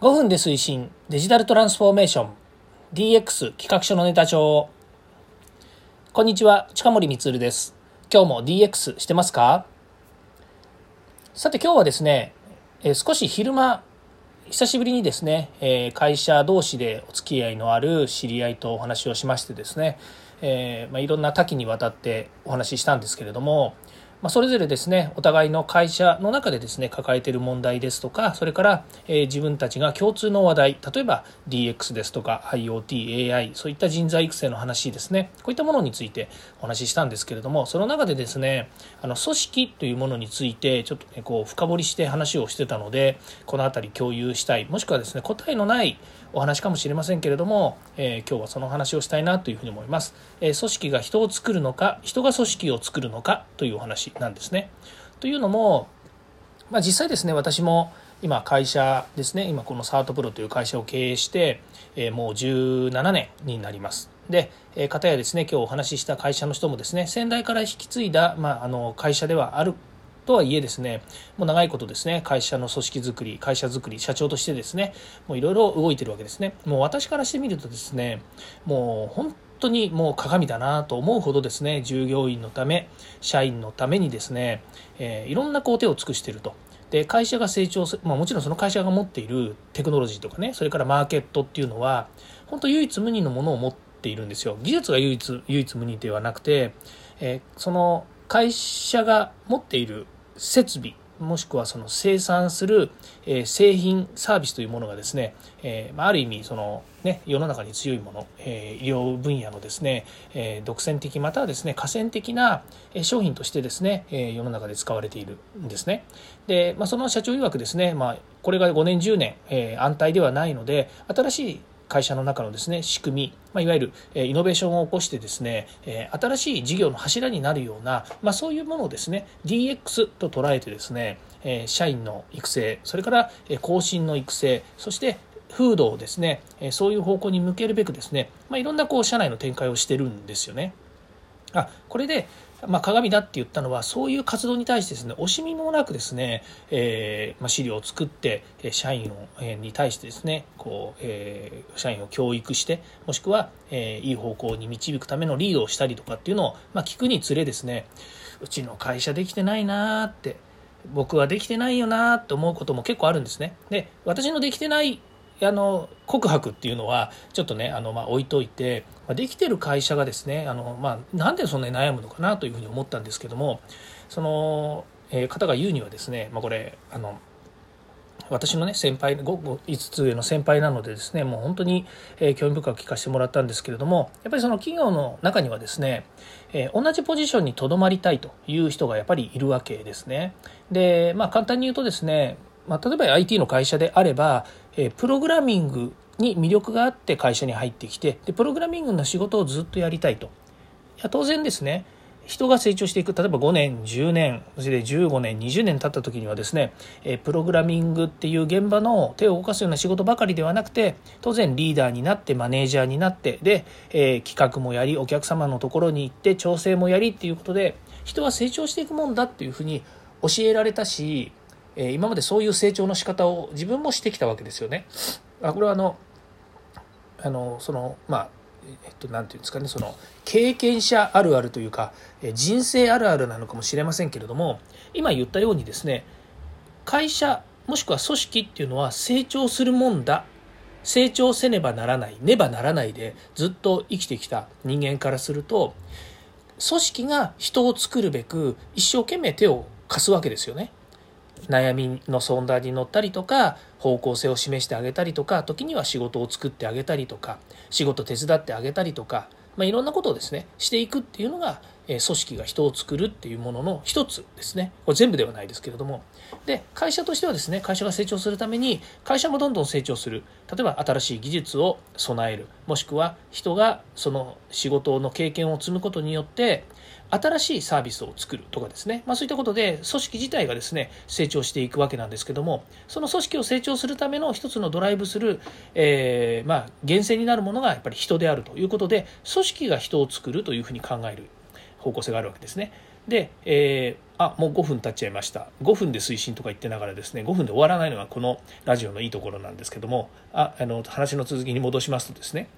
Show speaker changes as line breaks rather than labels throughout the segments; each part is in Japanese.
5分で推進デジタルトランスフォーメーション DX 企画書のネタ帳。こんにちは近森光です。今日も DX してますか？さて今日はですね、えー、少し昼間久しぶりにですね、えー、会社同士でお付き合いのある知り合いとお話をしましてですね、えーまあ、いろんな多岐にわたってお話ししたんですけれどもまあ、それぞれですねお互いの会社の中でですね抱えている問題ですとかそれから、えー、自分たちが共通の話題例えば DX ですとか IoTAI そういった人材育成の話ですねこういったものについてお話ししたんですけれどもその中でですねあの組織というものについてちょっとねこう深掘りして話をしてたのでこの辺り共有したいもしくはですね答えのないお話かもしれませんけれども、えー、今日はその話をしたいなというふうに思います、えー、組織が人を作るのか人が組織を作るのかというお話なんですね。というのも、まあ、実際ですね私も今会社ですね今このサートプロという会社を経営して、えー、もう17年になります。で、えー、方やですね今日お話しした会社の人もですね先代から引き継いだ、まあ、あの会社ではあるとはいえですね、もう長いことですね、会社の組織づくり、会社づくり、社長としてですね、もういろいろ動いてるわけですね。もう私からしてみるとですね、もう本当にもう鏡だなと思うほどですね、従業員のため、社員のためにですね、えー、いろんな工程を尽くしてると。で会社が成長する、まあ、もちろんその会社が持っているテクノロジーとかねそれからマーケットっていうのは本当唯一無二のものを持っているんですよ技術が唯一唯一無二ではなくて、えー、その会社が持っている設備もしくはその生産する、え製品サービスというものがですね、えまある意味その、ね、世の中に強いもの、え医療分野のですね、え独占的またはですね河川的な商品としてですね、え世の中で使われているんですね。で、まあ、その社長曰くですね、まあ、これが5年10年、え安泰ではないので新しい会社の中のですね仕組み、まあ、いわゆるイノベーションを起こしてですね新しい事業の柱になるような、まあ、そういうものをですね DX と捉えてですね社員の育成それから更新の育成そして風土をですねそういう方向に向けるべくですね、まあ、いろんなこう社内の展開をしてるんですよね。あこれでまあ、鏡だって言ったのはそういう活動に対してですね惜しみもなくですね、えーまあ、資料を作って社員を、えー、に対してですねこう、えー、社員を教育してもしくは、えー、いい方向に導くためのリードをしたりとかっていうのを、まあ、聞くにつれですねうちの会社できてないなーって僕はできてないよなーって思うことも結構あるんですね。で私のできてないあの告白っていうのはちょっとねあの、まあ、置いといてできてる会社がですねあの、まあ、なんでそんなに悩むのかなというふうに思ったんですけどもその、えー、方が言うにはですね、まあ、これあの私のね先輩5つ上の先輩なのでですねもう本当に、えー、興味深く聞かせてもらったんですけれどもやっぱりその企業の中にはですね、えー、同じポジションにとどまりたいという人がやっぱりいるわけですね。でまあ簡単に言うとですねまあ、例えば IT の会社であれば、えプログラミングに魅力があって会社に入ってきてでプログラミングの仕事をずっとやりたいと。いや当然ですね人が成長していく例えば5年10年そして15年20年経った時にはですねプログラミングっていう現場の手を動かすような仕事ばかりではなくて当然リーダーになってマネージャーになってで、え企画もやりお客様のところに行って調整もやりっていうことで人は成長していくもんだっていうふうに教えられたしえ今までそういう成長の仕方を自分もしてきたわけですよね。あこれはあのあのそのまあえっと、なていうんですかねその経験者あるあるというか人生あるあるなのかもしれませんけれども今言ったようにですね会社もしくは組織っていうのは成長するもんだ成長せねばならないねばならないでずっと生きてきた人間からすると組織が人を作るべく一生懸命手を貸すわけですよね。悩みの相談に乗ったりとか方向性を示してあげたりとか時には仕事を作ってあげたりとか仕事手伝ってあげたりとか、まあ、いろんなことをですねしていくっていうのが、組織が人を作るっていうものの一つですね。これ全部ではないですけれども。で会社としてはですね会社が成長するために会社もどんどん成長する。例えば新しい技術を備える。もしくは人がその仕事の経験を積むことによって新しいサービスを作るとかですね、まあ、そういったことで組織自体がですね成長していくわけなんですけどもその組織を成長するための一つのドライブする、えー、まあ源泉になるものがやっぱり人であるということで組織が人を作るというふうに考える。方向性があるわけですね。で、えーあもう5分経っちゃいました5分で推進とか言ってながらですね5分で終わらないのがこのラジオのいいところなんですけどもああの話の続きに戻しますとですね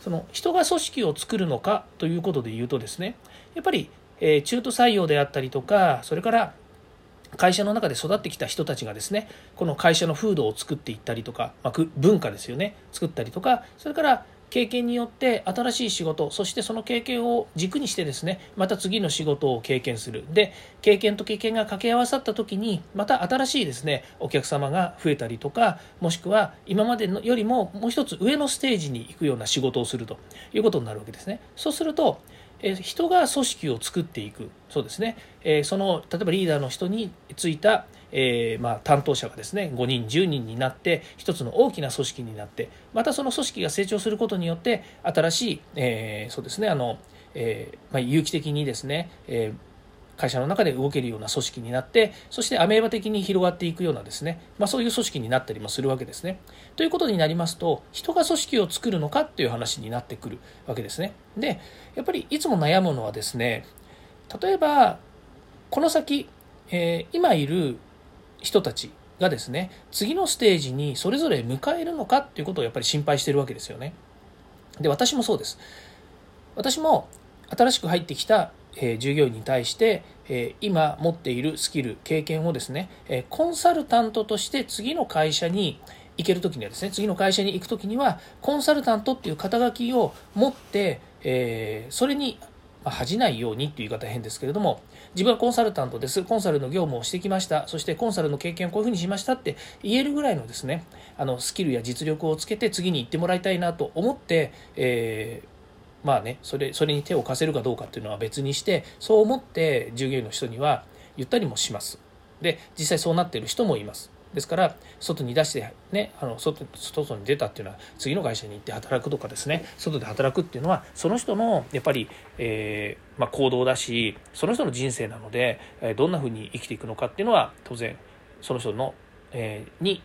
その人が組織を作るのかということで言うとですねやっぱり、えー、中途採用であったりとかそれから会社の中で育ってきた人たちがですねこの会社の風土を作っていったりとか、まあ、文化ですよね作ったりとかそれから経験によって新しい仕事そしてその経験を軸にしてですねまた次の仕事を経験する。で経験と経験が掛け合わさった時にまた新しいですねお客様が増えたりとかもしくは今までのよりももう一つ上のステージに行くような仕事をするということになるわけですね。そうするとえ人が組織を作っていく。そうですね、えその例えばリーダーの人についた、えー、まあ、担当者がですね5人10人になって一つの大きな組織になってまたその組織が成長することによって新しい、えー、そうですねあの、えー、まあ、有機的にですね、え会社の中で動けるような組織になってそしてアメーバ的に広がっていくようなですね、まあ、そういう組織になったりもするわけですね。ということになりますと人が組織を作るのかっていう話になってくるわけですね。でやっぱりいつも悩むのはですね例えばこの先、えー、今いる人たちがですね次のステージにそれぞれ迎えるのかっていうことをやっぱり心配してるわけですよね。で私もそうです。私も新しく入ってきた、え、従業員に対して、え、今持っているスキル経験をですね、え、コンサルタントとして次の会社に行ける時にはですね次の会社に行く時にはコンサルタントっていう肩書きを持って、えそれに、恥じないようにっていう言い方変ですけれども、自分はコンサルタントです。コンサルの業務をしてきました。そしてコンサルの経験をこういうふうにしましたって言えるぐらいのですね、あの、スキルや実力をつけて次に行ってもらいたいなと思って、えー、まあね、それ、それに手を貸せるかどうかっていうのは別にして、そう思って従業員の人には言ったりもします。で、実際そうなっている人もいます。ですから外に出してねあの外外に出たっていうのは次の会社に行って働くとかですね外で働くっていうのはその人のやっぱり、えー、まあ、行動だしその人の人生なので、どんなふうに生きていくのかっていうのは当然その人の、えー、に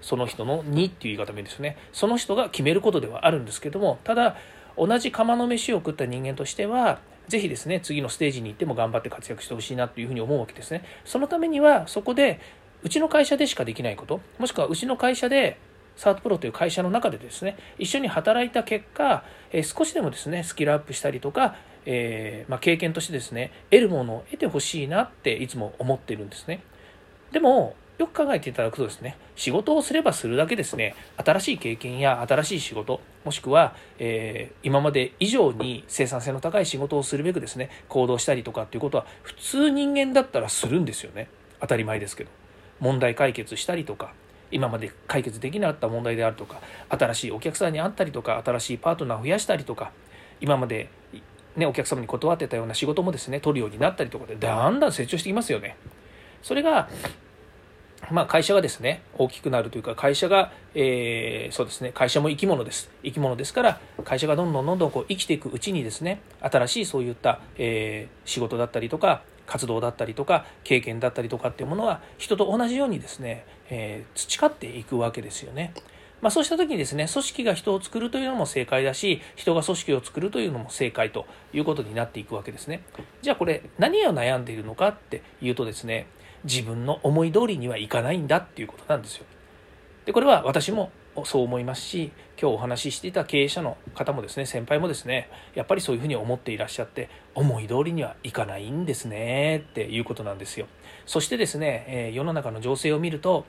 その人の「に」っていう言い方もいいですよねその人が決めることではあるんですけどもただ同じ釜の飯を食った人間としてはぜひですね次のステージに行っても頑張って活躍してほしいなというふうに思うわけですねそのためにはそこでうちの会社でしかできないこと、もしくはうちの会社で、サートプロという会社の中でですね、一緒に働いた結果、えー、少しでもですね、スキルアップしたりとか、えー、まあ、経験としてですね、得るものを得てほしいなっていつも思ってるんですね。でも、よく考えていただくとですね、仕事をすればするだけですね、新しい経験や新しい仕事、もしくは、えー、今まで以上に生産性の高い仕事をするべくですね、行動したりとかっていうことは、普通人間だったらするんですよね。当たり前ですけど。問題解決したりとか今まで解決できなかった問題であるとか新しいお客さんに会ったりとか新しいパートナーを増やしたりとか今まで、ね、お客様に断ってたような仕事もですね取るようになったりとかでだんだん成長してきますよね。それがまあ、会社がですね大きくなるというか会社が、えー、そうですね会社も生き物です生き物ですから会社がどんどんどんどんこう生きていくうちにですね新しいそういった、えー、仕事だったりとか活動だったりとか経験だったりとかっていうものは人と同じようにですね、えー、培っていくわけですよね。まあ、そうした時にですね組織が人を作るというのも正解だし人が組織を作るというのも正解ということになっていくわけですね。じゃあこれ何を悩んでいるのかっていうとですね自分の思い通りにはいかないんだっていうことなんですよ。でこれは私もそう思いますし今日お話ししていた経営者の方もですね先輩もですねやっぱりそういうふうに思っていらっしゃって思い通りにはいかないんですねっていうことなんですよそしてですね、え世の中の情勢を見ると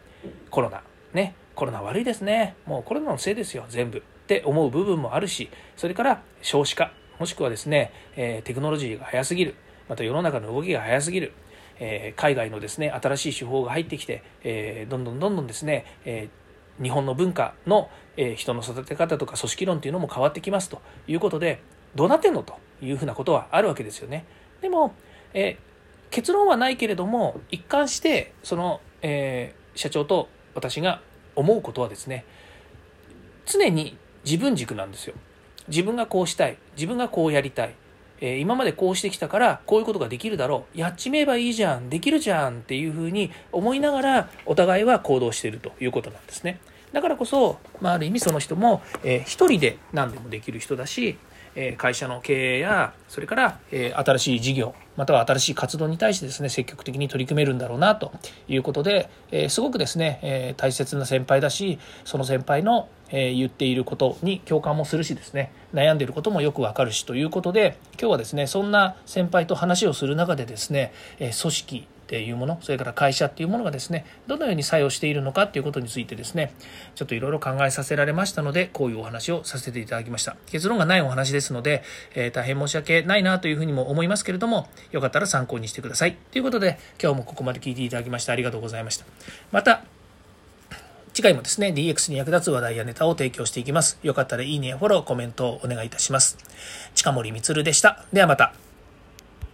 コロナねコロナ悪いですねもうコロナのせいですよ全部って思う部分もあるしそれから少子化もしくはですね、えテクノロジーが早すぎるまた世の中の動きが早すぎるえ海外のですね新しい手法が入ってきて、えどんどんどんどんですね、え日本の文化の、え人の育て方とか組織論というのも変わってきますということでどうなってんのというふうなことはあるわけですよね。でも、え結論はないけれども一貫してその、え社長と私が思うことはですね常に自分軸なんですよ。自分がこうしたい自分がこうやりたいえー、今までこうしてきたからこういうことができるだろう。やっちめえばいいじゃんできるじゃんっていうふうに思いながらお互いは行動しているということなんですね。だからこそ、まあ、ある意味その人も、えー、一人で何でもできる人だし、え会社の経営やそれから、え新しい事業または新しい活動に対してですね積極的に取り組めるんだろうなということで、えすごくですね、え大切な先輩だしその先輩の、え言っていることに共感もするしですね悩んでいることもよくわかるしということで今日はですねそんな先輩と話をする中でですね、え組織っていうものそれから会社っていうものがですねどのように作用しているのかっていうことについてですねちょっといろいろ考えさせられましたのでこういうお話をさせていただきました結論がないお話ですので、えー、大変申し訳ないなというふうにも思いますけれどもよかったら参考にしてくださいということで今日もここまで聞いていただきましてありがとうございましたまた次回もですね、DX に役立つ話題やネタを提供していきます。よかったらいいねやフォロー、コメントをお願いいたします。近森光でした。ではまた。